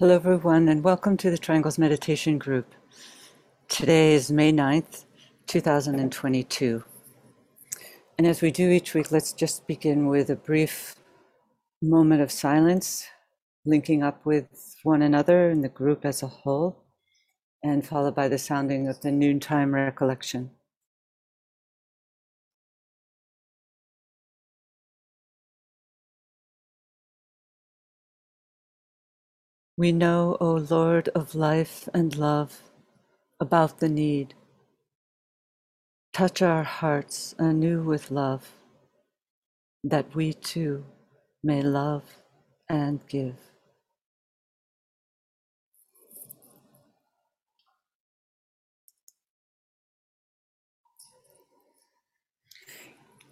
Hello, everyone, and welcome to the Triangles Meditation Group. Today is May 9th, 2022. And as we do each week, let's just begin with a brief moment of silence, linking up with one another and the group as a whole, and followed by the sounding of the noontime recollection. We know, O Lord of life and love, about the need. Touch our hearts anew with love, that we too may love and give.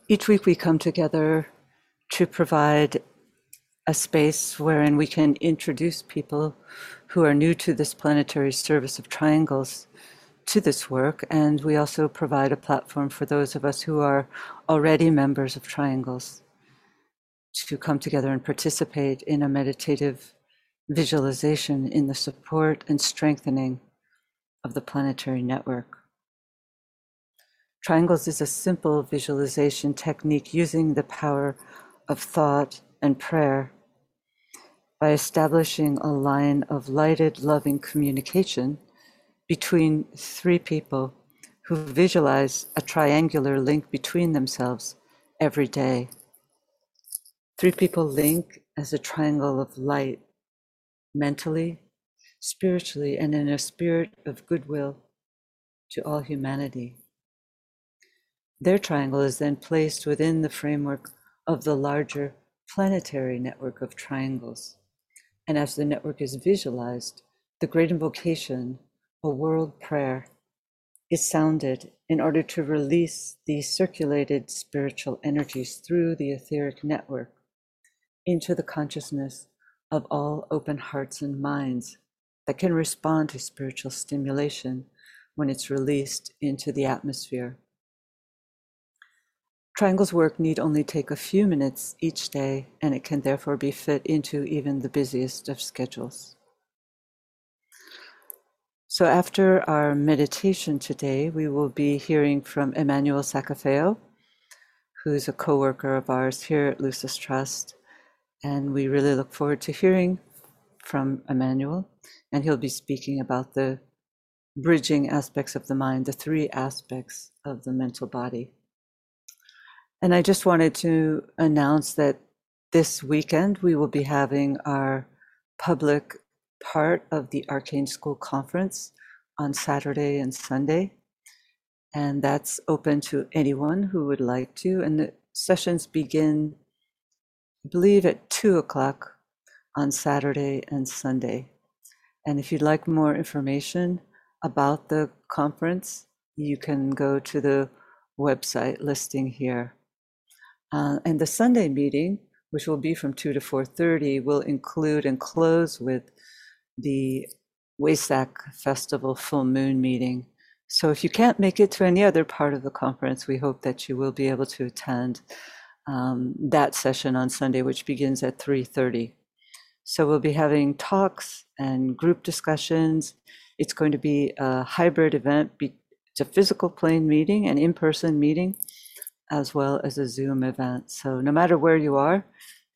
Each week we come together to provide a space wherein we can introduce people who are new to this planetary service of triangles to this work. And we also provide a platform for those of us who are already members of triangles to come together and participate in a meditative visualization in the support and strengthening of the planetary network. Triangles is a simple visualization technique using the power of thought and prayer by establishing a line of lighted, loving communication between three people who visualize a triangular link between themselves every day. Three people link as a triangle of light, mentally, spiritually, and in a spirit of goodwill to all humanity. Their triangle is then placed within the framework of the larger planetary network of triangles. And as the network is visualized, the great invocation, a world prayer, is sounded in order to release the circulated spiritual energies through the etheric network into the consciousness of all open hearts and minds that can respond to spiritual stimulation when it's released into the atmosphere. Triangle's work need only take a few minutes each day, and it can therefore be fit into even the busiest of schedules. So, after our meditation today, we will be hearing from Emmanuel Sacafeo, who's a co worker of ours here at Lucis Trust. And we really look forward to hearing from Emmanuel. And he'll be speaking about the bridging aspects of the mind, the three aspects of the mental body. And I just wanted to announce that this weekend we will be having our public part of the Arcane School Conference on Saturday and Sunday. And that's open to anyone who would like to. And the sessions begin, I believe, at two o'clock on Saturday and Sunday. And if you'd like more information about the conference, you can go to the website listing here. Uh, and the Sunday meeting, which will be from 2 to 4.30, will include and close with the Wesak Festival full moon meeting. So if you can't make it to any other part of the conference, we hope that you will be able to attend um, that session on Sunday, which begins at 3.30. So we'll be having talks and group discussions. It's going to be a hybrid event. It's a physical plane meeting, an in-person meeting as well as a Zoom event. So, no matter where you are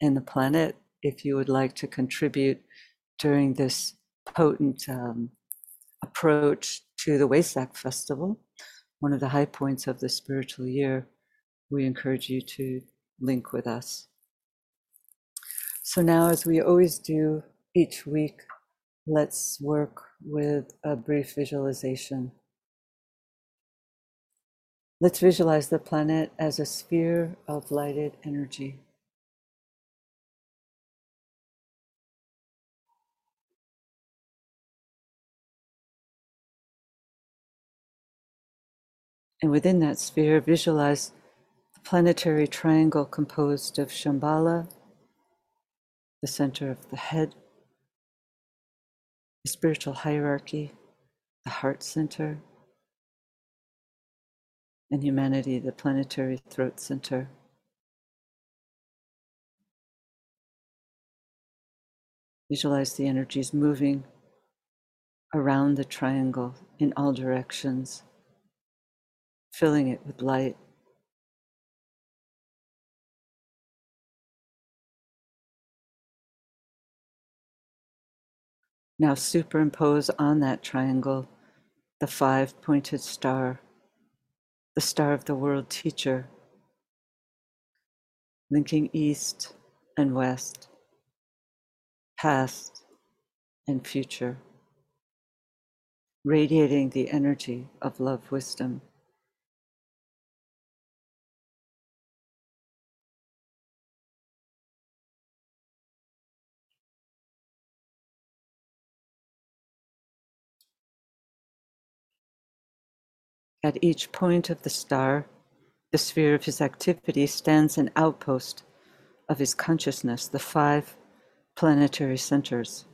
in the planet, if you would like to contribute during this potent um, approach to the Wesak Festival, one of the high points of the spiritual year, we encourage you to link with us. So, now, as we always do each week, let's work with a brief visualization. Let's visualize the planet as a sphere of lighted energy. And within that sphere, visualize the planetary triangle composed of Shambhala, the center of the head, the spiritual hierarchy, the heart center, and humanity, the planetary throat center. Visualize the energies moving around the triangle in all directions, filling it with light. Now superimpose on that triangle the five pointed star, the star of the world teacher, linking east and west, past and future, radiating the energy of love wisdom. At each point of the star, the sphere of his activity stands an outpost of his consciousness, the five planetary centers.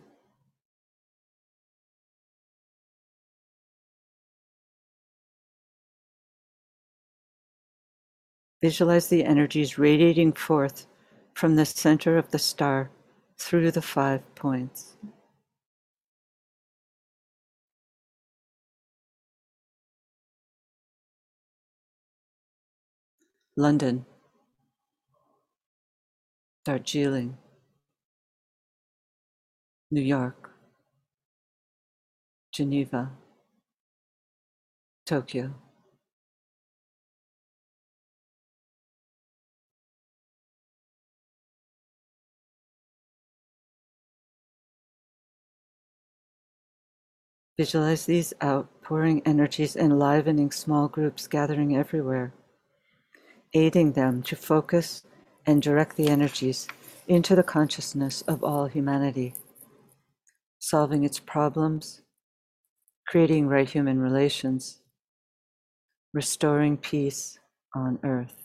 Visualize the energies radiating forth from the center of the star through the five points. London, Darjeeling, New York, Geneva, Tokyo. Visualize these outpouring energies enlivening small groups gathering everywhere aiding them to focus and direct the energies into the consciousness of all humanity, solving its problems, creating right human relations, restoring peace on earth.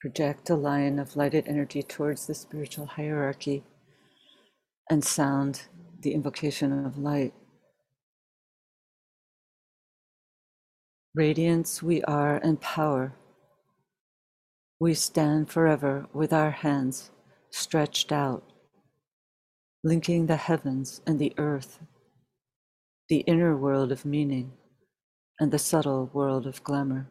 Project a line of lighted energy towards the spiritual hierarchy and sound the invocation of light. Radiance we are and power. We stand forever with our hands stretched out, linking the heavens and the earth, the inner world of meaning and the subtle world of glamour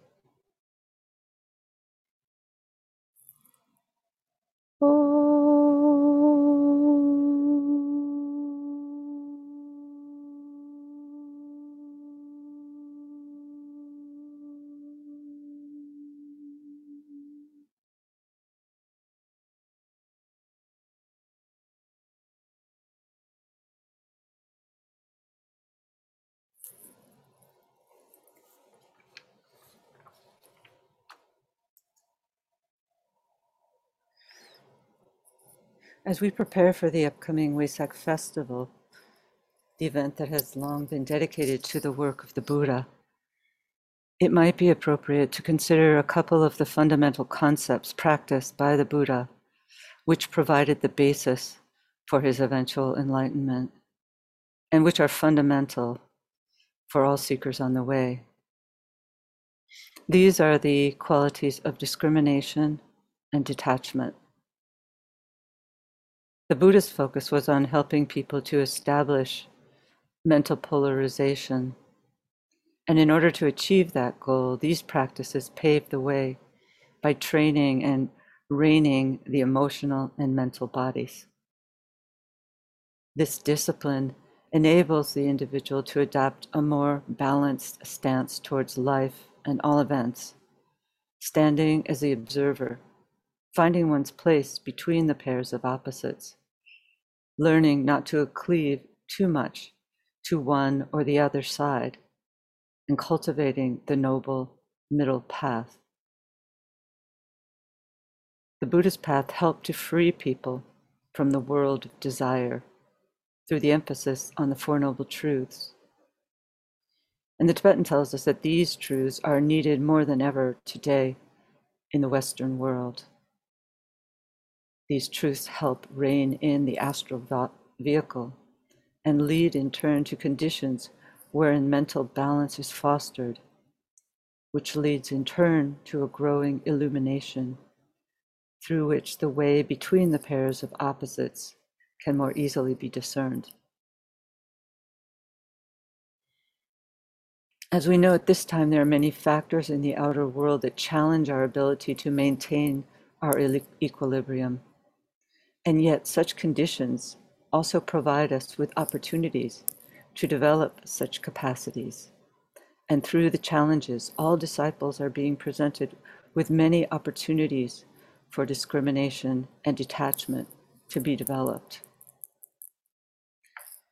As we prepare for the upcoming Wesak festival, the event that has long been dedicated to the work of the Buddha, it might be appropriate to consider a couple of the fundamental concepts practiced by the Buddha, which provided the basis for his eventual enlightenment, and which are fundamental for all seekers on the way. These are the qualities of discrimination and detachment. The Buddha's focus was on helping people to establish mental polarization. And in order to achieve that goal, these practices paved the way by training and reining the emotional and mental bodies. This discipline enables the individual to adopt a more balanced stance towards life and all events, standing as the observer, finding one's place between the pairs of opposites learning not to cleave too much to one or the other side, and cultivating the noble middle path. The Buddhist path helped to free people from the world of desire through the emphasis on the Four Noble Truths. And the Tibetan tells us that these truths are needed more than ever today in the Western world. These truths help rein in the astral vehicle and lead in turn to conditions wherein mental balance is fostered, which leads in turn to a growing illumination through which the way between the pairs of opposites can more easily be discerned. As we know at this time, there are many factors in the outer world that challenge our ability to maintain our equilibrium. And yet, such conditions also provide us with opportunities to develop such capacities. And through the challenges, all disciples are being presented with many opportunities for discrimination and detachment to be developed.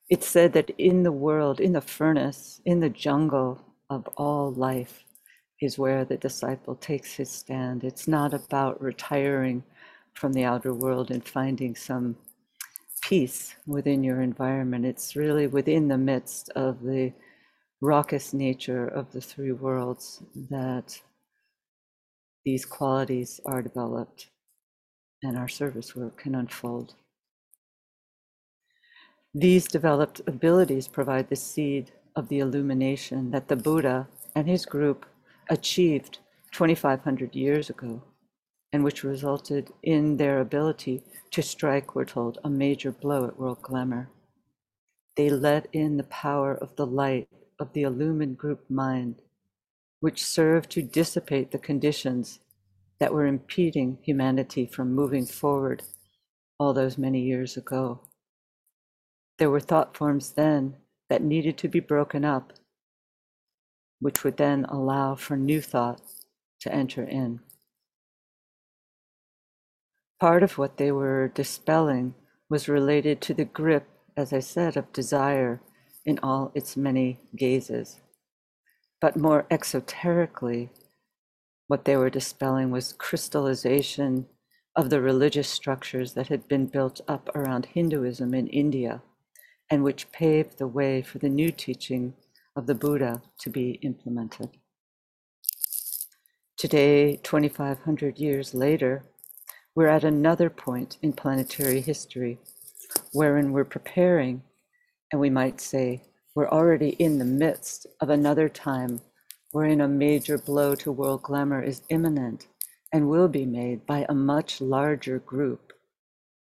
It's said that in the world, in the furnace, in the jungle of all life, is where the disciple takes his stand. It's not about retiring from the outer world and finding some peace within your environment. It's really within the midst of the raucous nature of the three worlds that these qualities are developed and our service work can unfold. These developed abilities provide the seed of the illumination that the Buddha and his group achieved 2,500 years ago, and which resulted in their ability to strike, we're told, a major blow at world glamour. They let in the power of the light of the illumined group mind, which served to dissipate the conditions that were impeding humanity from moving forward all those many years ago. There were thought forms then that needed to be broken up, which would then allow for new thoughts to enter in. Part of what they were dispelling was related to the grip, as I said, of desire in all its many gazes. But more exoterically, what they were dispelling was crystallization of the religious structures that had been built up around Hinduism in India and which paved the way for the new teaching of the Buddha to be implemented. Today, 2,500 years later, we're at another point in planetary history wherein we're preparing, and we might say we're already in the midst of another time wherein a major blow to world glamour is imminent and will be made by a much larger group,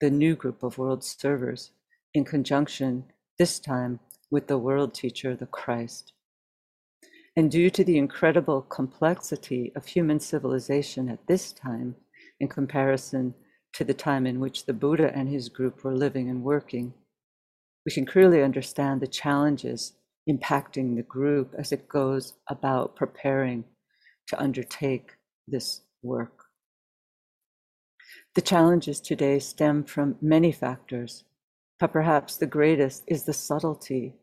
the new group of world servers, in conjunction, this time, with the world teacher, the Christ. And due to the incredible complexity of human civilization at this time, in comparison to the time in which the Buddha and his group were living and working, we can clearly understand the challenges impacting the group as it goes about preparing to undertake this work. The challenges today stem from many factors, but perhaps the greatest is the subtlety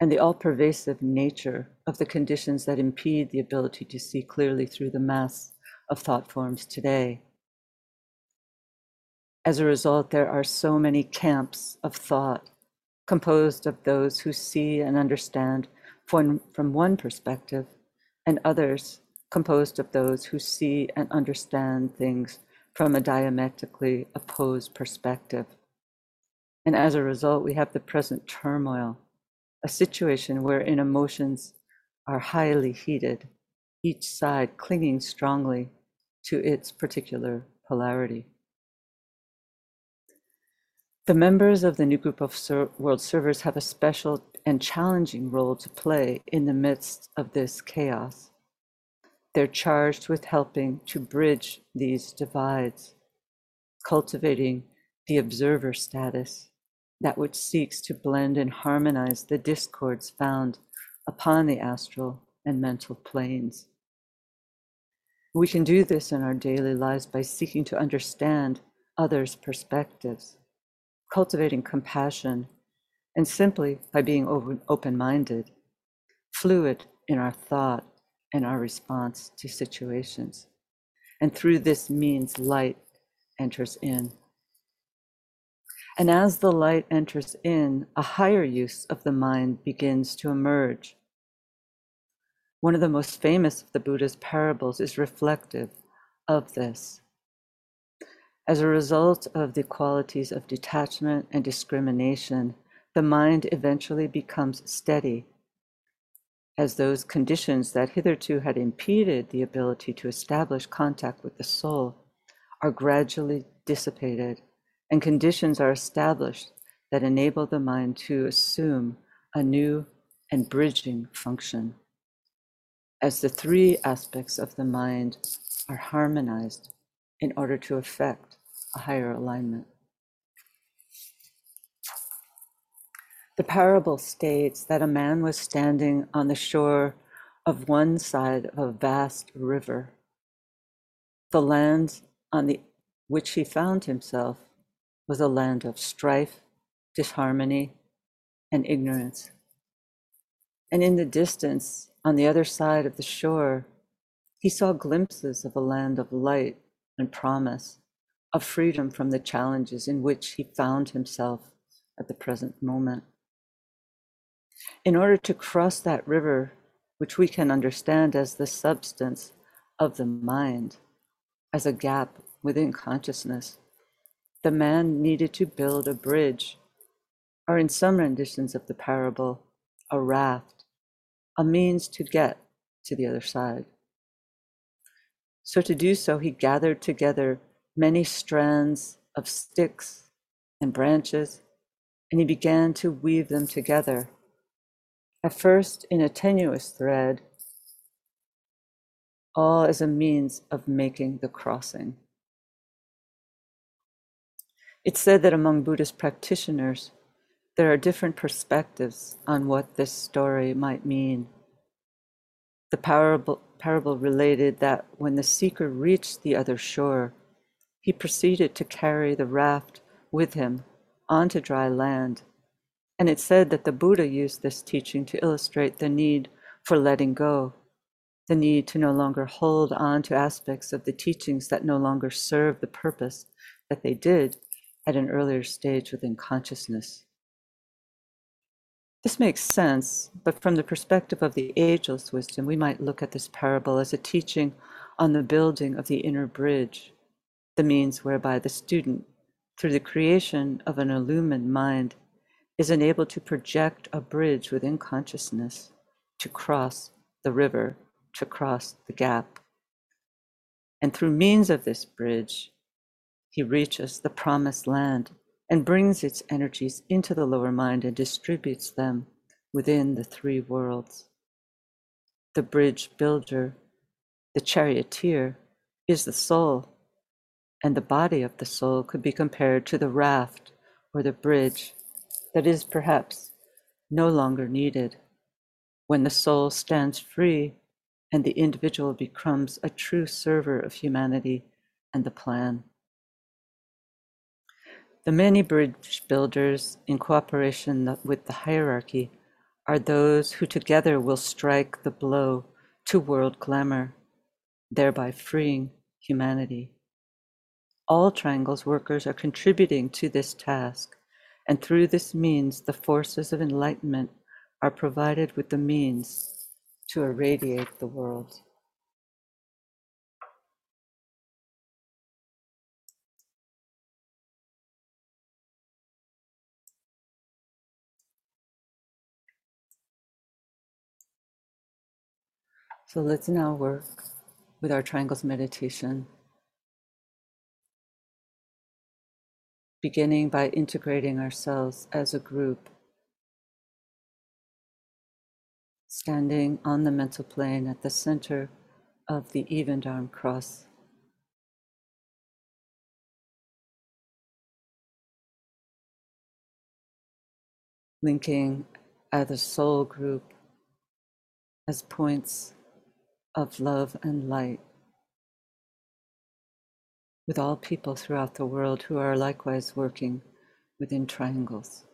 and the all pervasive nature of the conditions that impede the ability to see clearly through the mass of thought forms today. As a result, there are so many camps of thought composed of those who see and understand from, from one perspective, and others composed of those who see and understand things from a diametrically opposed perspective. And as a result, we have the present turmoil, a situation wherein emotions are highly heated, each side clinging strongly to its particular polarity. The members of the new group of world servers have a special and challenging role to play in the midst of this chaos. They're charged with helping to bridge these divides, cultivating the observer status, that which seeks to blend and harmonize the discords found upon the astral and mental planes. We can do this in our daily lives by seeking to understand others' perspectives cultivating compassion, and simply by being open minded, fluid in our thought and our response to situations. And through this means, light enters in. And as the light enters in, a higher use of the mind begins to emerge. One of the most famous of the Buddha's parables is reflective of this. As a result of the qualities of detachment and discrimination, the mind eventually becomes steady as those conditions that hitherto had impeded the ability to establish contact with the soul are gradually dissipated and conditions are established that enable the mind to assume a new and bridging function. As the three aspects of the mind are harmonized in order to effect a higher alignment. The parable states that a man was standing on the shore of one side of a vast river. The land on the which he found himself was a land of strife, disharmony, and ignorance. And in the distance, on the other side of the shore, he saw glimpses of a land of light and promise, of freedom from the challenges in which he found himself at the present moment. In order to cross that river, which we can understand as the substance of the mind, as a gap within consciousness, the man needed to build a bridge, or in some renditions of the parable, a raft, a means to get to the other side. So, to do so, he gathered together many strands of sticks and branches, and he began to weave them together. At first, in a tenuous thread, all as a means of making the crossing. It's said that among Buddhist practitioners, there are different perspectives on what this story might mean. The parable, parable related that when the seeker reached the other shore, he proceeded to carry the raft with him onto dry land. And it said that the Buddha used this teaching to illustrate the need for letting go, the need to no longer hold on to aspects of the teachings that no longer serve the purpose that they did at an earlier stage within consciousness. This makes sense, but from the perspective of the ageless wisdom, we might look at this parable as a teaching on the building of the inner bridge, the means whereby the student, through the creation of an illumined mind, is enabled to project a bridge within consciousness to cross the river, to cross the gap. And through means of this bridge, he reaches the promised land and brings its energies into the lower mind and distributes them within the three worlds. The bridge builder, the charioteer, is the soul, and the body of the soul could be compared to the raft or the bridge that is perhaps no longer needed when the soul stands free and the individual becomes a true server of humanity and the plan. The many bridge builders, in cooperation with the hierarchy, are those who together will strike the blow to world glamour, thereby freeing humanity. All triangles workers are contributing to this task, and through this means, the forces of enlightenment are provided with the means to irradiate the world. So let's now work with our triangles meditation, beginning by integrating ourselves as a group, standing on the mental plane at the center of the evened arm cross. Linking as a soul group as points of love and light with all people throughout the world who are likewise working within triangles.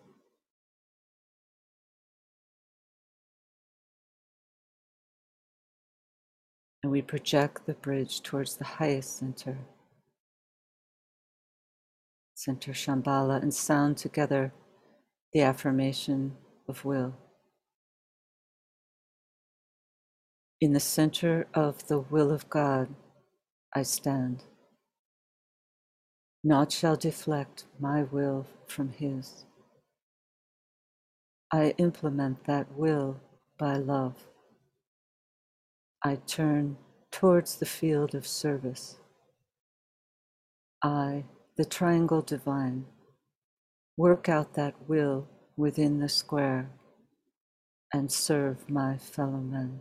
And we project the bridge towards the highest center, center Shambhala, and sound together the affirmation of will. In the center of the will of God, I stand. Naught shall deflect my will from His. I implement that will by love. I turn towards the field of service. I, the triangle divine, work out that will within the square and serve my fellow men.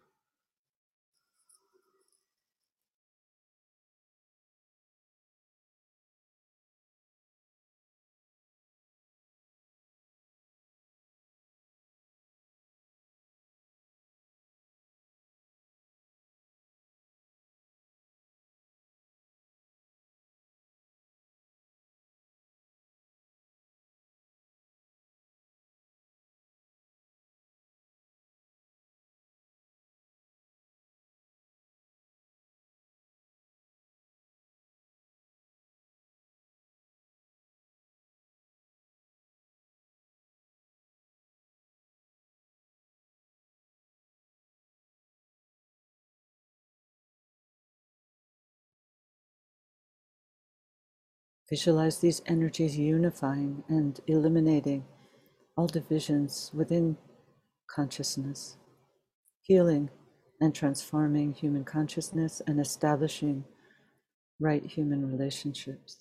Visualize these energies unifying and eliminating all divisions within consciousness healing and transforming human consciousness and establishing right human relationships.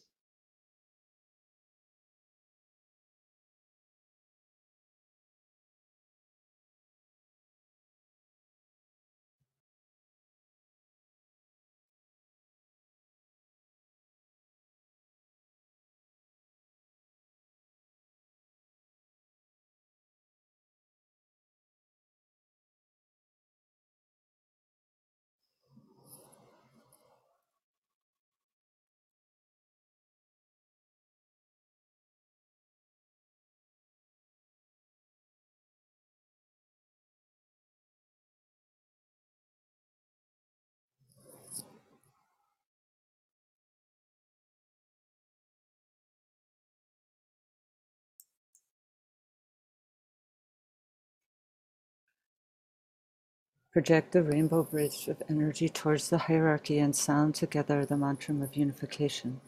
Project the rainbow bridge of energy towards the hierarchy and sound together the mantra of unification.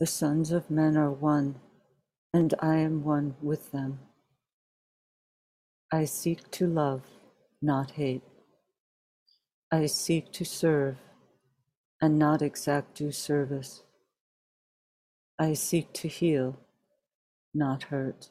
The sons of men are one, and I am one with them. I seek to love, not hate. I seek to serve and not exact due service. I seek to heal, not hurt.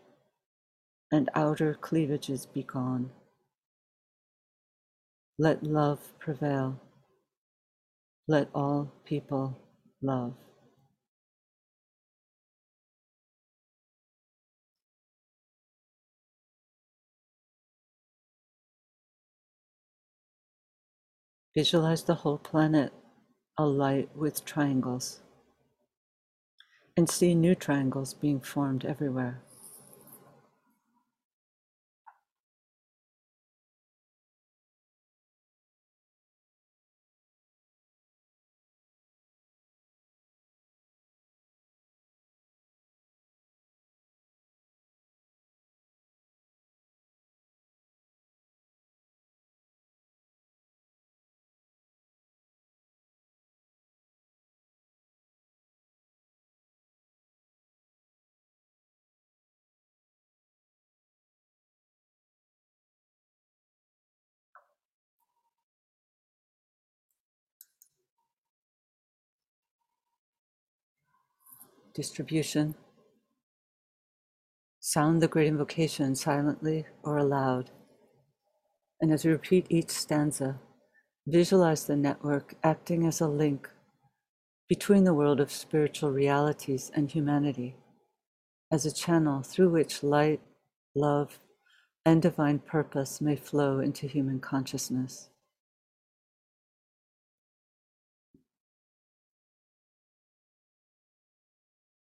and outer cleavages be gone. Let love prevail. Let all people love. Visualize the whole planet a light with triangles and see new triangles being formed everywhere. Distribution. Sound the great invocation silently or aloud. And as we repeat each stanza, visualize the network acting as a link between the world of spiritual realities and humanity, as a channel through which light, love, and divine purpose may flow into human consciousness.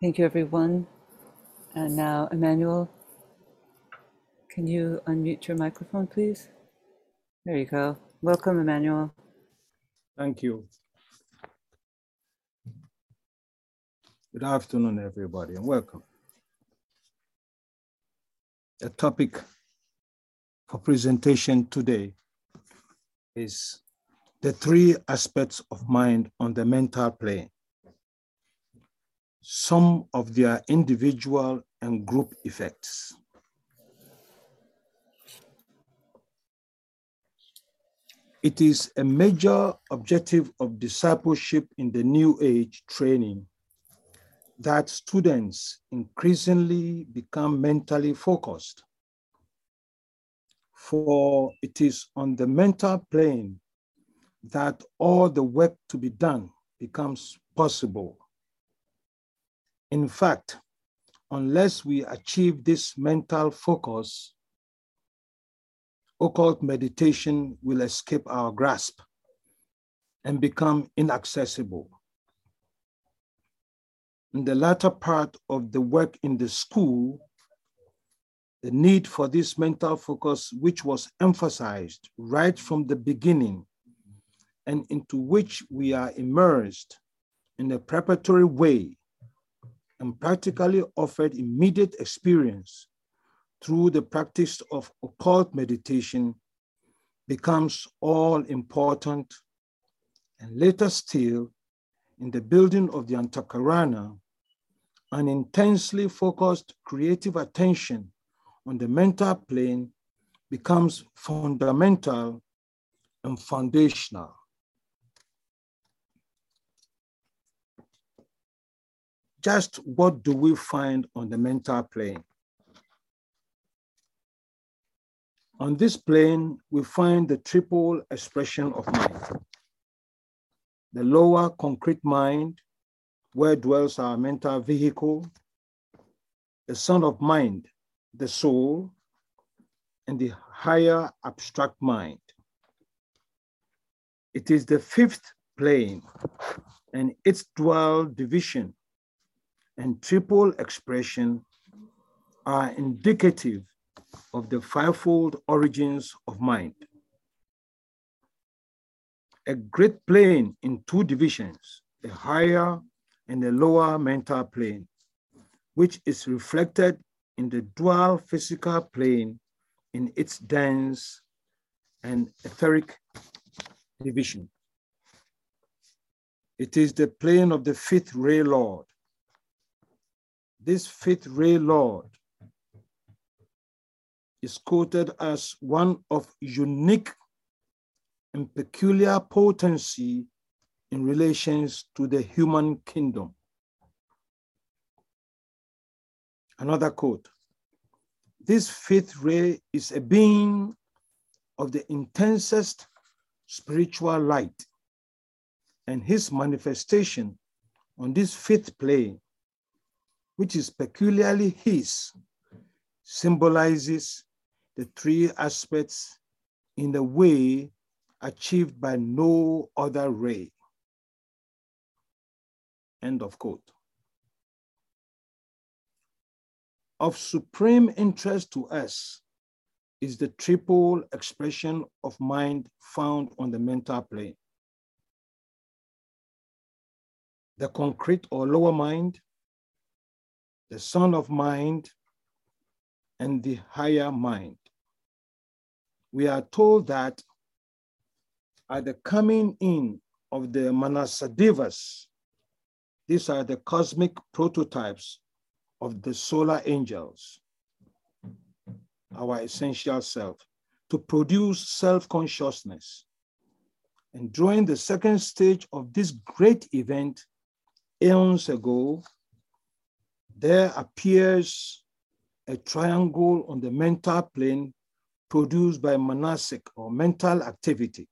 Thank you, everyone. And now, Emmanuel, can you unmute your microphone, please? There you go. Welcome, Emmanuel. Thank you. Good afternoon, everybody, and welcome. The topic for presentation today is the three aspects of mind on the mental plane, some of their individual and group effects. It is a major objective of discipleship in the New Age training that students increasingly become mentally focused. For it is on the mental plane that all the work to be done becomes possible. In fact, unless we achieve this mental focus, occult meditation will escape our grasp and become inaccessible. In the latter part of the work in the school, the need for this mental focus, which was emphasized right from the beginning, and into which we are immersed in a preparatory way and practically offered immediate experience through the practice of occult meditation becomes all important. And later still, in the building of the Antakarana, an intensely focused creative attention on the mental plane becomes fundamental and foundational. Just what do we find on the mental plane? On this plane, we find the triple expression of mind. The lower concrete mind, where dwells our mental vehicle, the son of mind, the soul, and the higher abstract mind. It is the fifth plane and its dual division and triple expression are indicative of the fivefold origins of mind. A great plane in two divisions, a higher and a lower mental plane, which is reflected in the dual physical plane in its dense and etheric division. It is the plane of the fifth ray Lord. This fifth ray Lord is quoted as one of unique and peculiar potency in relations to the human kingdom. Another quote, this fifth ray is a being of the intensest spiritual light and his manifestation on this fifth plane, which is peculiarly his, symbolizes the three aspects in a way achieved by no other ray. End of quote. Of supreme interest to us is the triple expression of mind found on the mental plane. The concrete or lower mind, the son of mind, and the higher mind we are told that at the coming in of the Manasadevas, these are the cosmic prototypes of the solar angels, our essential self, to produce self-consciousness. And during the second stage of this great event, eons ago, there appears a triangle on the mental plane produced by manasic or mental activity.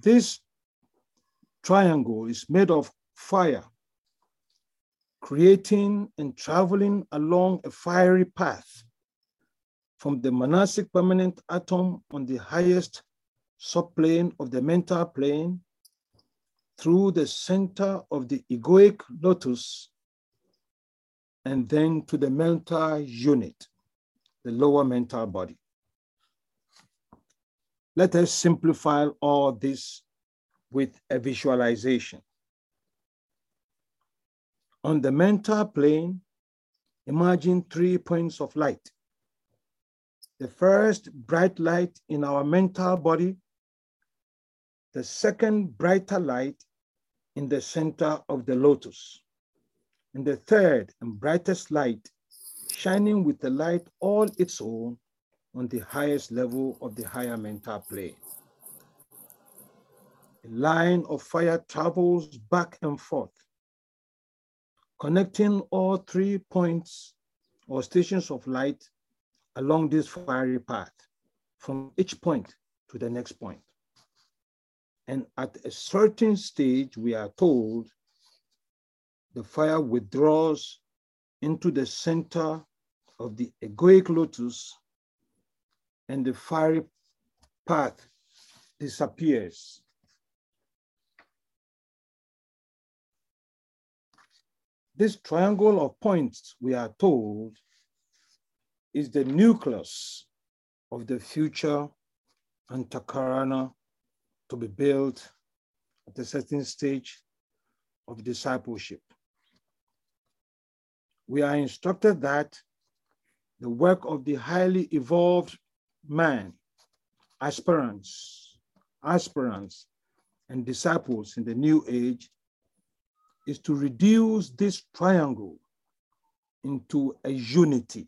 This triangle is made of fire, creating and traveling along a fiery path from the manasic permanent atom on the highest subplane of the mental plane through the center of the egoic lotus and then to the mental unit, the lower mental body. Let us simplify all this with a visualization. On the mental plane, imagine three points of light. The first bright light in our mental body, the second brighter light in the center of the lotus, and the third and brightest light shining with a light all its own on the highest level of the higher mental plane. A line of fire travels back and forth, connecting all three points or stations of light along this fiery path from each point to the next point. And at a certain stage, we are told the fire withdraws into the center of the egoic lotus and the fiery path disappears. This triangle of points, we are told, is the nucleus of the future Antakarana to be built at a certain stage of discipleship. We are instructed that the work of the highly evolved man, aspirants, aspirants, and disciples in the new age is to reduce this triangle into a unity.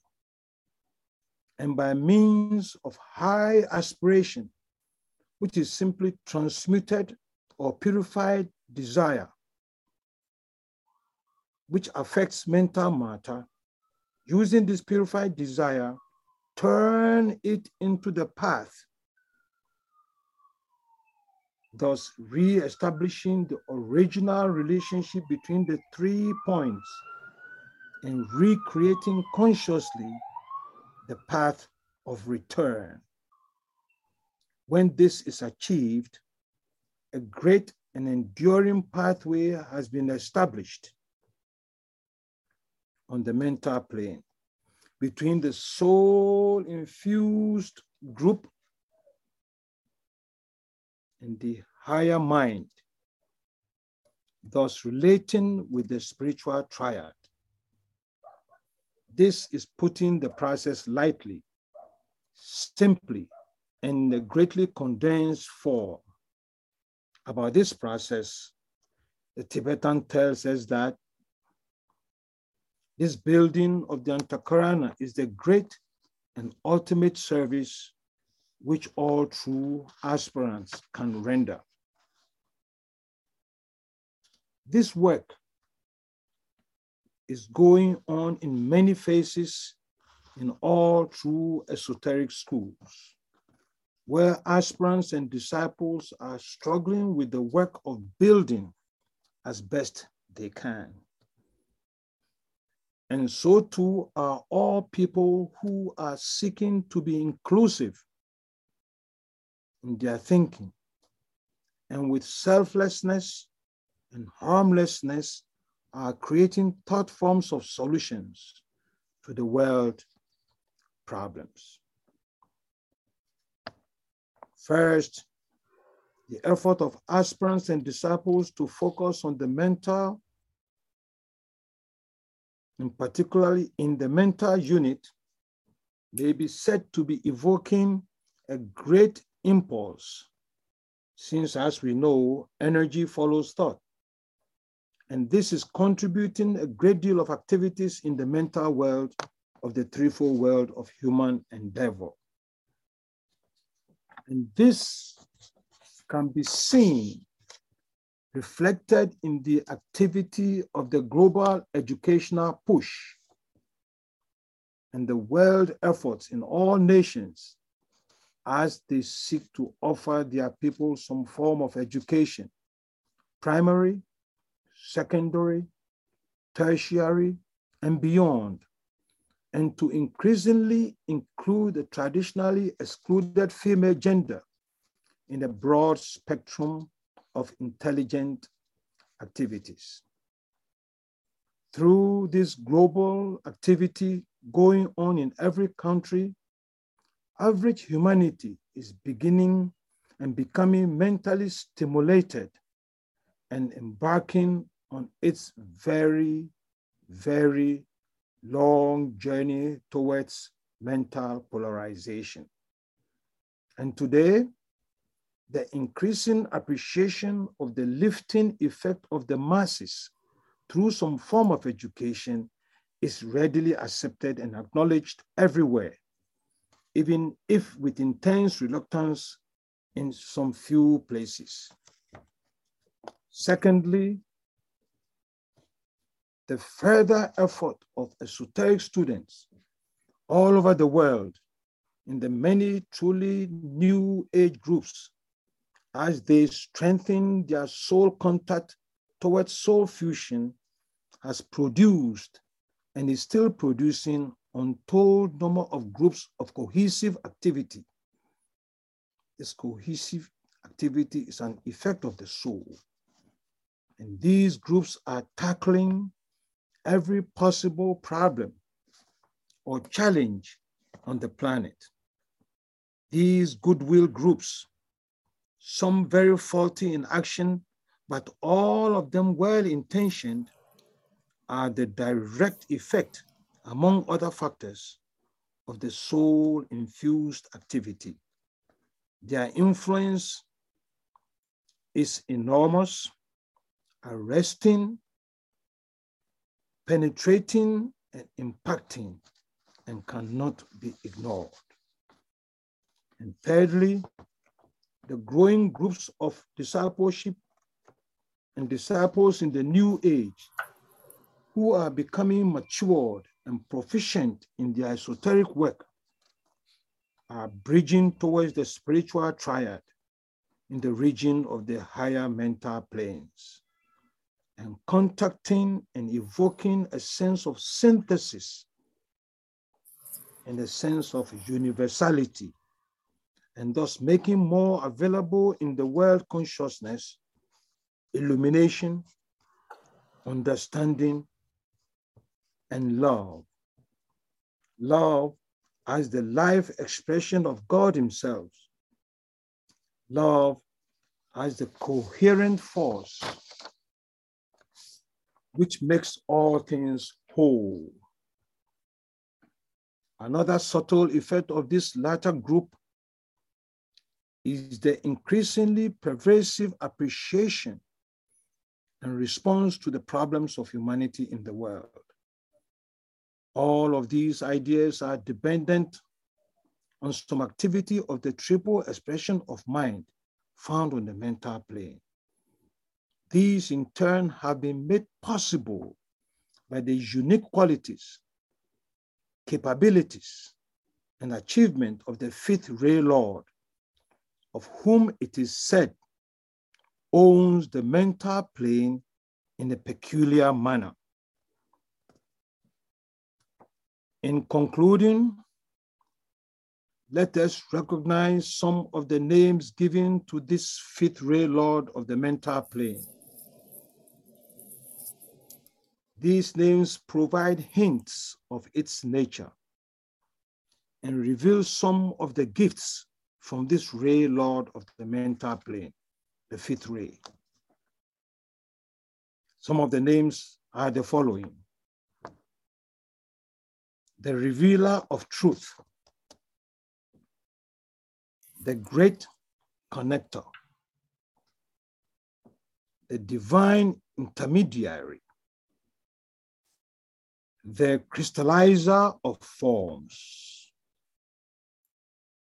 And by means of high aspiration, which is simply transmuted or purified desire, which affects mental matter, using this purified desire turn it into the path, thus re-establishing the original relationship between the three points and recreating consciously the path of return. When this is achieved, a great and enduring pathway has been established on the mental plane between the soul infused group and the higher mind, thus relating with the spiritual triad. This is putting the process lightly, simply, and greatly condensed form. About this process, the Tibetan tells us that this building of the Antakarana is the great and ultimate service which all true aspirants can render. This work is going on in many phases in all true esoteric schools, where aspirants and disciples are struggling with the work of building as best they can. And so too are all people who are seeking to be inclusive in their thinking and with selflessness and harmlessness are creating thought forms of solutions to the world problems. First, the effort of aspirants and disciples to focus on the mental and particularly in the mental unit may be said to be evoking a great impulse, since, as we know, energy follows thought. And this is contributing a great deal of activities in the mental world of the threefold world of human endeavor. And this can be seen reflected in the activity of the global educational push and the world efforts in all nations as they seek to offer their people some form of education, primary, secondary, tertiary, and beyond, and to increasingly include the traditionally excluded female gender in a broad spectrum of intelligent activities. Through this global activity going on in every country, average humanity is beginning and becoming mentally stimulated and embarking on its very, very long journey towards mental polarization. And today, the increasing appreciation of the lifting effect of the masses through some form of education is readily accepted and acknowledged everywhere, even if with intense reluctance in some few places. Secondly, the further effort of esoteric students all over the world in the many truly new age groups as they strengthen their soul contact towards soul fusion has produced and is still producing untold number of groups of cohesive activity. This cohesive activity is an effect of the soul. And these groups are tackling every possible problem or challenge on the planet. These goodwill groups, some very faulty in action, but all of them well intentioned, are the direct effect, among other factors, of the soul infused activity. Their influence is enormous, arresting, penetrating, and impacting, and cannot be ignored. And thirdly, the growing groups of discipleship and disciples in the new age who are becoming matured and proficient in their esoteric work are bridging towards the spiritual triad in the region of the higher mental planes and contacting and evoking a sense of synthesis and a sense of universality, and thus making more available in the world consciousness illumination, understanding, and love. Love as the life expression of God Himself. Love as the coherent force which makes all things whole. Another subtle effect of this latter group is the increasingly pervasive appreciation and response to the problems of humanity in the world. All of these ideas are dependent on some activity of the triple expression of mind found on the mental plane. These in turn have been made possible by the unique qualities, capabilities, and achievement of the fifth ray Lord, of whom it is said owns the mental plane in a peculiar manner. In concluding, let us recognize some of the names given to this fifth ray Lord of the mental plane. These names provide hints of its nature and reveal some of the gifts from this ray Lord of the mental plane, the fifth ray. Some of the names are the following. The revealer of truth, the great connector, the divine intermediary, the crystallizer of forms,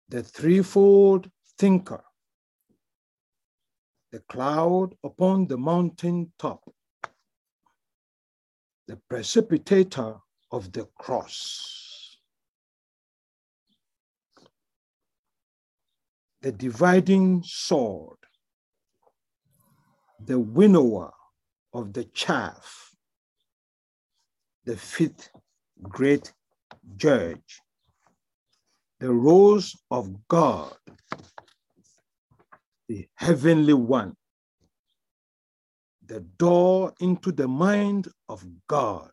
the threefold thinker, the cloud upon the mountain top, the precipitator of the cross, the dividing sword, the winnower of the chaff, the fifth great judge, the rose of God, the heavenly one, the door into the mind of God,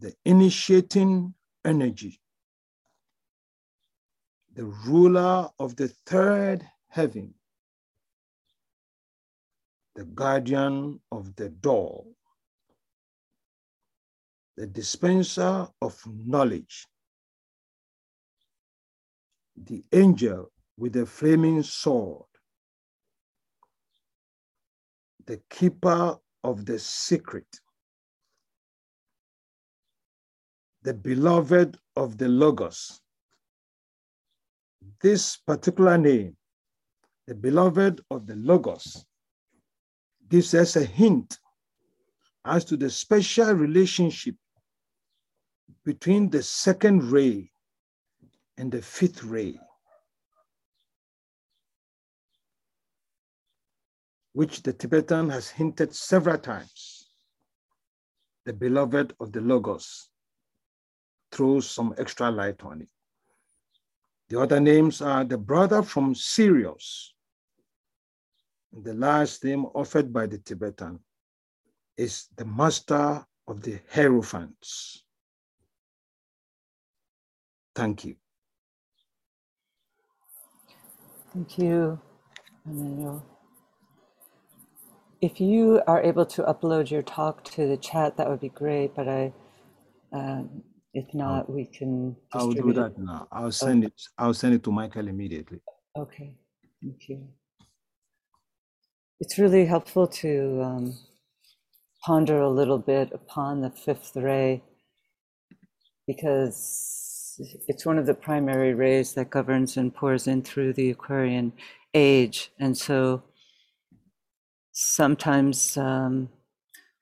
the initiating energy, the ruler of the third heaven, the guardian of the door, the dispenser of knowledge, the angel with the flaming sword, the keeper of the secret, the beloved of the Logos. This particular name, the beloved of the Logos, gives us a hint as to the special relationship between the second ray and the fifth ray. which the Tibetan has hinted several times, the beloved of the Logos, throws some extra light on it. The other names are the brother from Sirius. The last name offered by the Tibetan is the master of the Hierophants. Thank you. Thank you, Emmanuel. If you are able to upload your talk to the chat, that would be great. But I, um, if not, we can. I'll do distribute it. that now. I'll send it. I'll send it to Michael immediately. Okay, thank you. It's really helpful to um, ponder a little bit upon the fifth ray because it's one of the primary rays that governs and pours in through the Aquarian age. And so sometimes um,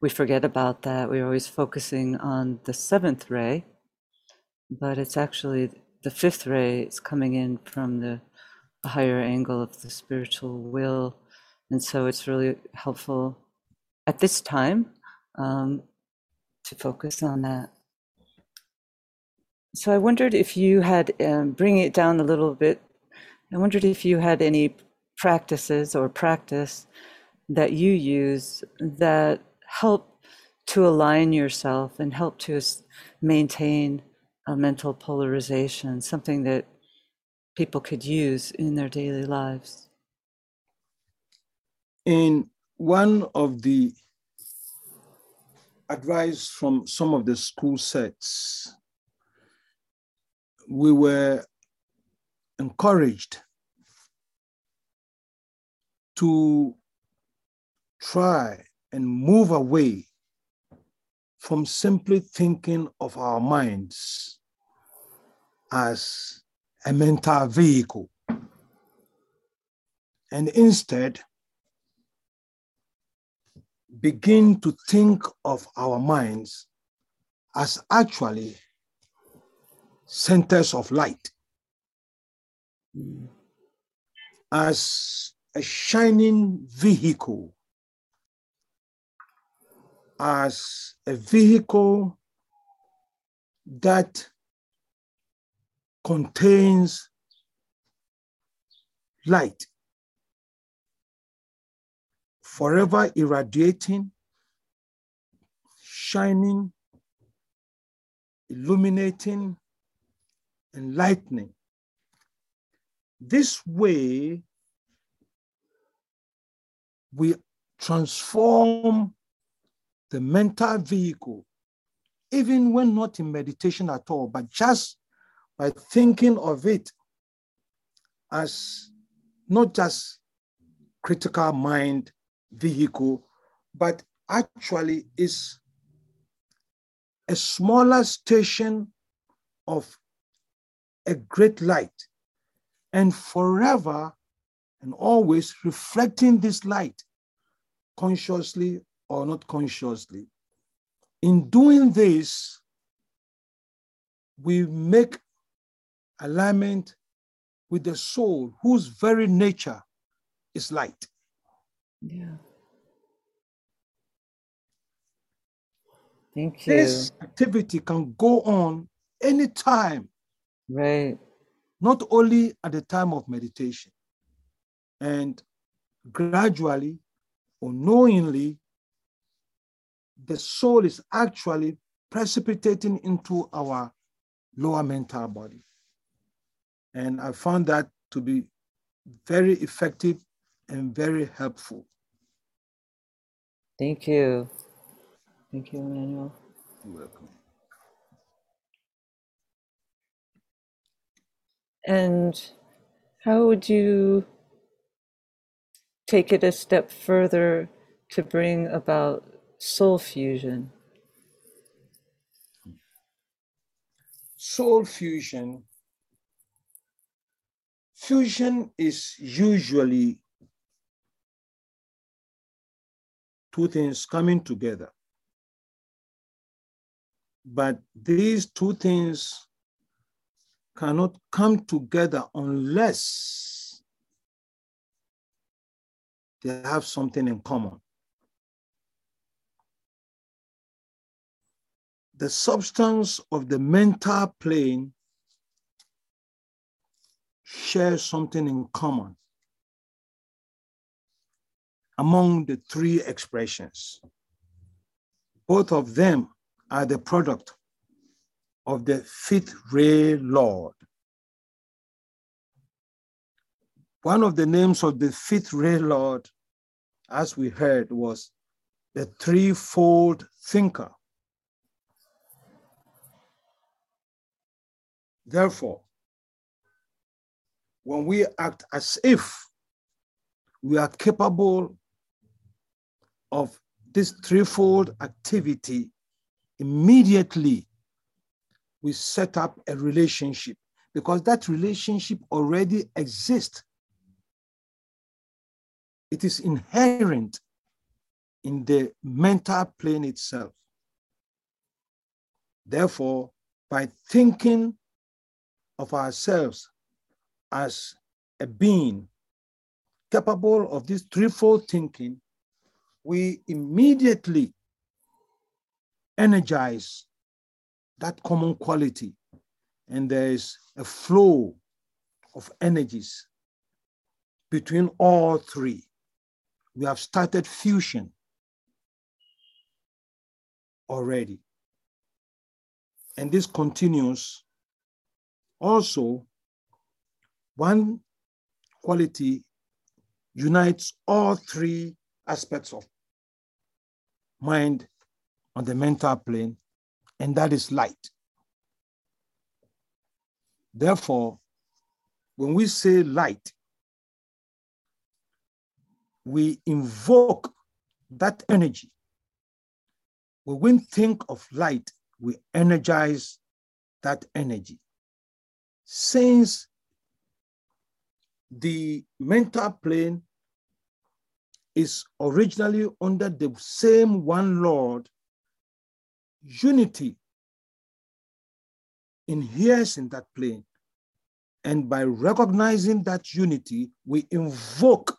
we forget about that. We're always focusing on the seventh ray, but it's actually the fifth ray is coming in from the higher angle of the spiritual will. And so it's really helpful at this time um, to focus on that. So I wondered if you had, um, bringing it down a little bit, I wondered if you had any practices or practice that you use that help to align yourself and help to maintain a mental polarization, something that people could use in their daily lives. In one of the advice from some of the school sets, we were encouraged to try and move away from simply thinking of our minds as a mental vehicle. And instead begin to think of our minds as actually centers of light, as a shining vehicle, as a vehicle that contains light, forever irradiating, shining, illuminating, enlightening. This way, we transform the mental vehicle, even when not in meditation at all, but just by thinking of it as not just critical mind vehicle, but actually is a smaller station of a great light and forever and always reflecting this light consciously or not consciously. In doing this, we make alignment with the soul whose very nature is light. Yeah. Thank you. This activity can go on anytime. Right. Not only at the time of meditation. And gradually, unknowingly, the soul is actually precipitating into our lower mental body. And I found that to be very effective and very helpful. Thank you. Thank you, Emmanuel. You're welcome. And how would you take it a step further to bring about soul fusion? Soul fusion. Fusion is usually two things coming together. But these two things cannot come together unless they have something in common. The substance of the mental plane shares something in common among the three expressions. Both of them are the product of the fifth ray Lord. One of the names of the fifth ray Lord, as we heard, was the threefold thinker. Therefore, when we act as if we are capable of this threefold activity, immediately we set up a relationship because that relationship already exists. It is inherent in the mental plane itself. Therefore, by thinking of ourselves as a being capable of this threefold thinking, we immediately energize that common quality and there is a flow of energies between all three. We have started fusion already. And this continues. Also, one quality unites all three aspects of mind on the mental plane, and that is light. Therefore, when we say light, we invoke that energy. When we think of light, we energize that energy. Since the mental plane is originally under the same one Lord, unity inheres in that plane. And by recognizing that unity, we invoke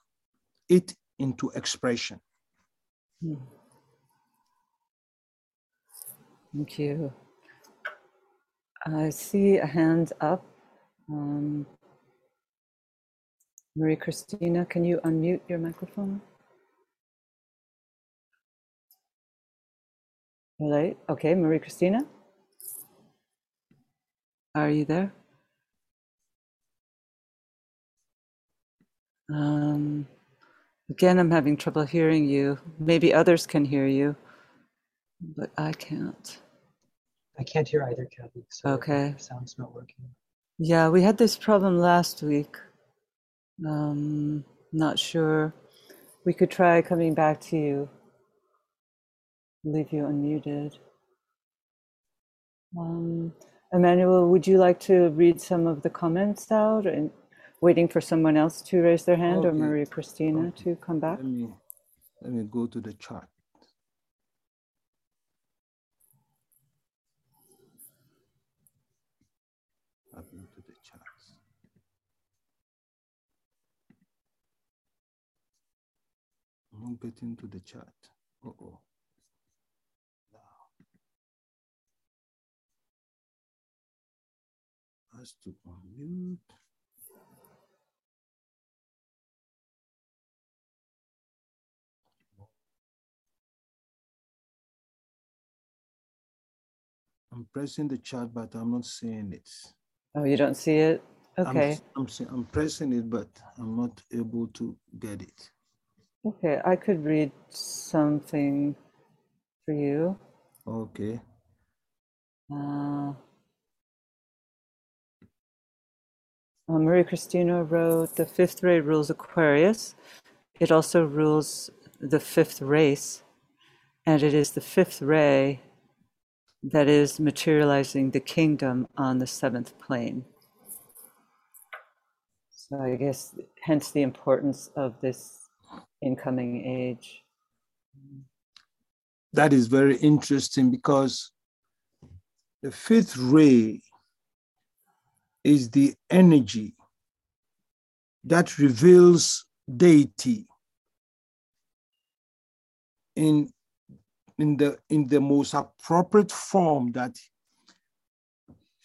it into expression. Thank you. I see a hand up. Um, Marie Christina, can you unmute your microphone? Hello. Okay, Marie Christina. Are you there? Um, again, I'm having trouble hearing you. Maybe others can hear you, but I can't. I can't hear either, Kathy. So Okay. sound's not working. Yeah, we had this problem last week. Um, not sure. We could try coming back to you. Leave you unmuted. Um, Emmanuel, would you like to read some of the comments out and waiting for someone else to raise their hand or Okay. Maria Christina Okay. to come back? Let me let me go to the chart. I've been to the charts. I'm not getting to the chart. Uh-oh. Now. Has to unmute. I'm pressing the chat, but I'm not seeing it. Oh, you don't see it? I'm, Okay. I'm, I'm pressing it, but I'm not able to get it. Okay, I could read something for you. Okay. Uh, uh, Maria Christina wrote the fifth ray rules Aquarius. It also rules the fifth race, and it is the fifth ray that is materializing the kingdom on the seventh plane. So I guess hence the importance of this incoming age. That is very interesting because the fifth ray is the energy that reveals deity in in the in the most appropriate form that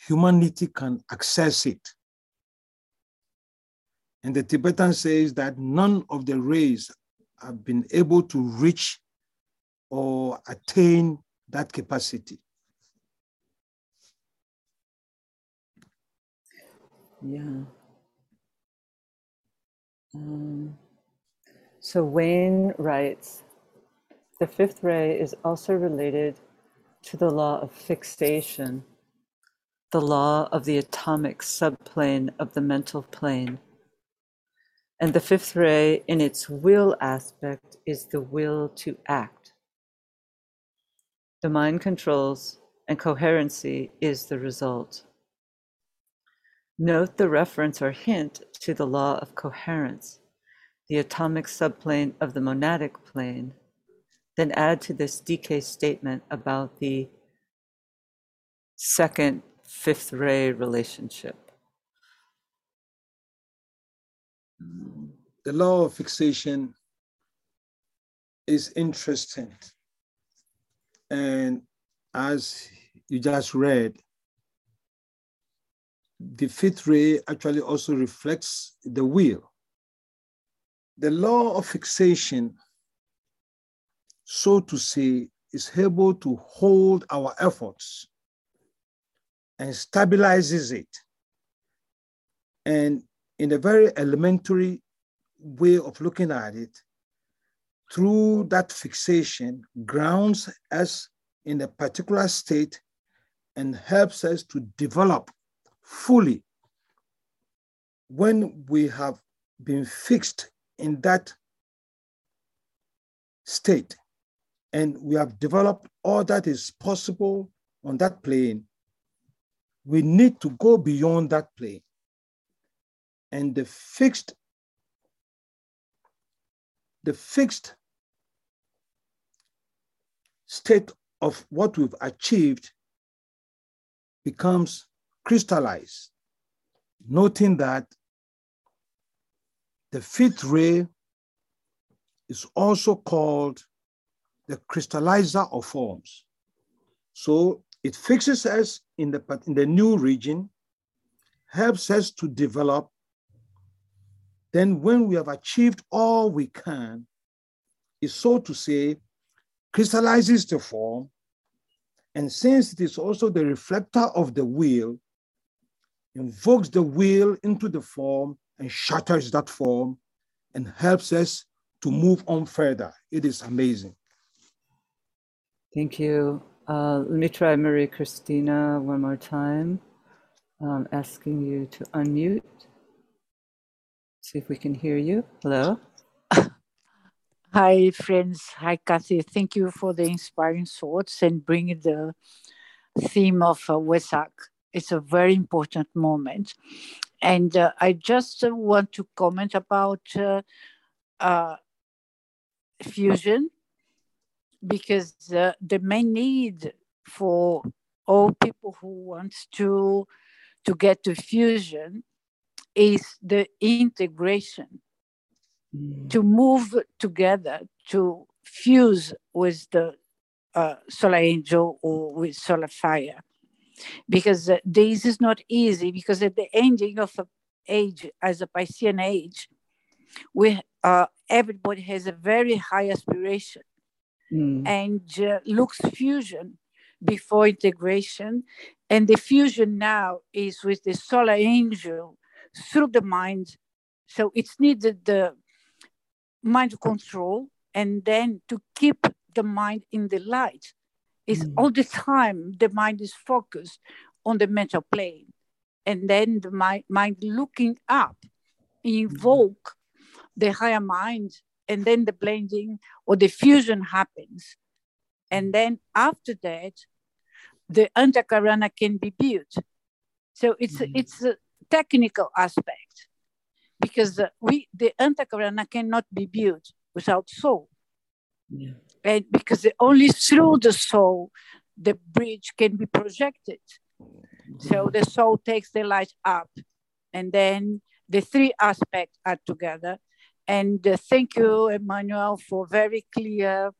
humanity can access it. And the tibetan says that none of the rays have been able to reach or attain that capacity Yeah. Um, so Wayne writes the fifth ray is also related to the law of fixation, the law of the atomic subplane of the mental plane. And the fifth ray, in its will aspect, is the will to act. The mind controls, and coherency is the result. Note the reference or hint to the law of coherence, the atomic subplane of the monadic plane. Then add to this DK statement about the second fifth ray relationship. the law of fixation is interesting. And as you just read, the fifth ray actually also reflects the will. The law of fixation, so to say, is able to hold our efforts and stabilizes it. And in a very elementary way of looking at it, through that fixation, grounds us in a particular state and helps us to develop fully when we have been fixed in that state and we have developed all that is possible on that plane, we need to go beyond that plane. And the fixed the fixed state of what we've achieved becomes crystallized, noting that the fifth ray is also called the crystallizer of forms. So it fixes us in the, in the new region, helps us to develop then when we have achieved all we can, is so to say, crystallizes the form. And since it is also the reflector of the will, invokes the will into the form and shatters that form and helps us to move on further. It is amazing. Thank you. Uh, let me try Marie Christina one more time. Um, asking you to unmute. See if we can hear you. Hello. Hi, friends. Hi, Kathy. Thank you for the inspiring thoughts and bringing the theme of uh, Wesak. It's a very important moment. And uh, I just uh, want to comment about uh, uh fusion because uh, the main need for all people who want to to get to fusion is the integration mm. to move together, to fuse with the uh, solar angel or with solar fire. Because uh, this is not easy, because at the ending of age, as a Piscean age, we, uh, everybody has a very high aspiration mm. and uh, looks fusion before integration. And the fusion now is with the solar angel through the mind. So it's needed the mind control and then to keep the mind in the light is mm. all the time the mind is focused on the mental plane and then the mind, mind looking up invoke mm. the higher mind and then the blending or the fusion happens and then after that the antakarana can be built so it's mm. it's a technical aspect because we the antakarana cannot be built without soul. Yeah. And because only through the soul the bridge can be projected. So the soul takes the light up, and then the three aspects are together. And uh, thank you, Emmanuel, for very clear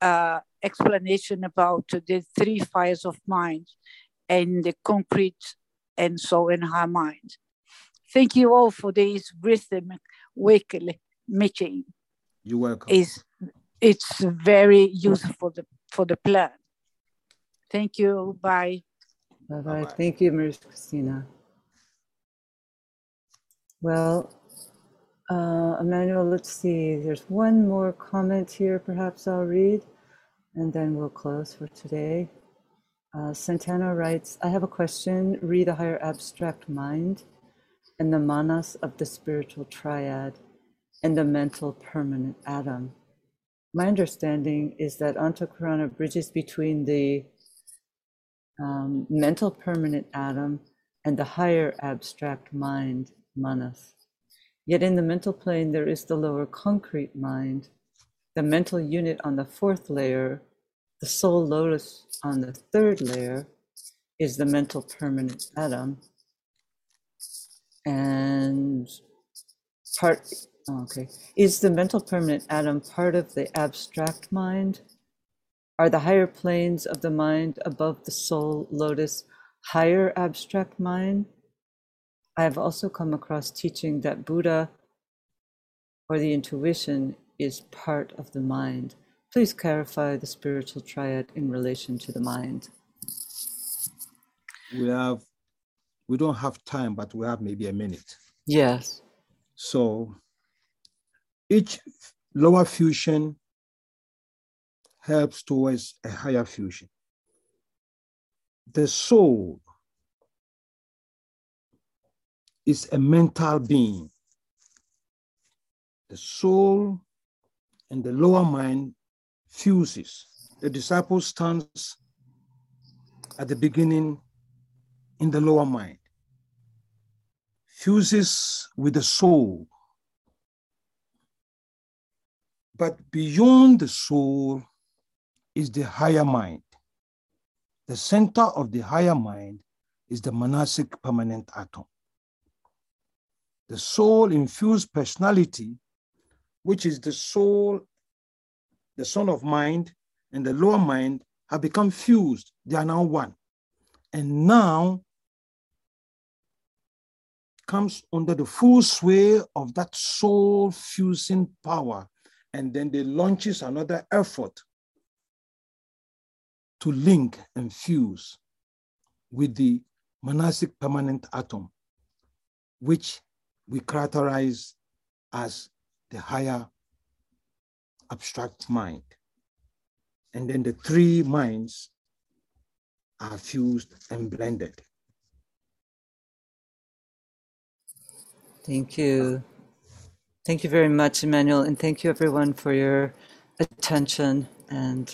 uh, explanation about the three fires of mind and the concrete and soul and her mind. Thank you all for this rhythm weekly meeting. You're welcome. It's, it's very useful for the, for the plan. Thank you. Bye. Bye bye. Thank you, Maria Christina. Well, uh, Emmanuel, let's see. There's one more comment here, perhaps I'll read, and then we'll close for today. Uh, Santana writes I have a question. Read a higher abstract mind and the manas of the spiritual triad and the mental permanent atom. My understanding is that Antakarana bridges between the um, mental permanent atom and the higher abstract mind, manas. Yet in the mental plane, there is the lower concrete mind, the mental unit on the fourth layer, the soul lotus on the third layer is the mental permanent atom, and part okay. Is the mental permanent atom part of the abstract mind? Are the higher planes of the mind above the soul lotus higher abstract mind? I have also come across teaching that buddhi or the intuition is part of the mind. Please clarify the spiritual triad in relation to the mind. We have we don't have time, but we have maybe a minute. Yes. So each lower fusion helps towards a higher fusion. The soul is a mental being. The soul and the lower mind fuses. The disciple stands at the beginning in the lower mind fuses with the soul. But beyond the soul is the higher mind. The center of the higher mind is the manasic permanent atom. The soul infused personality, which is the soul, the son of mind, and the lower mind have become fused. They are now one. And now comes under the full sway of that soul fusing power. And then they launches another effort to link and fuse with the manasic permanent atom, which we characterize as the higher abstract mind. And then the three minds are fused and blended. Thank you. Thank you very much, Emmanuel, and thank you everyone for your attention. And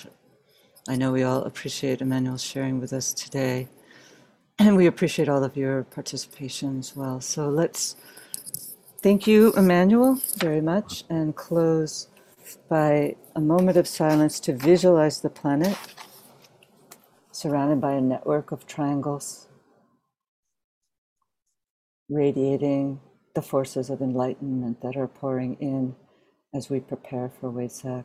I know we all appreciate Emmanuel sharing with us today. And we appreciate all of your participation as well. So let's thank you, Emmanuel, very much, and close by a moment of silence to visualize the planet surrounded by a network of triangles, radiating the forces of enlightenment that are pouring in as we prepare for Wesak.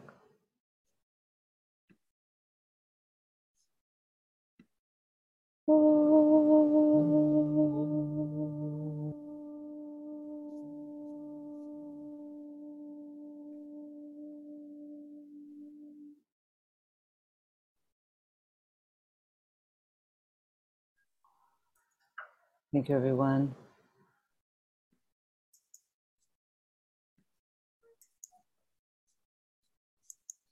Thank you, everyone.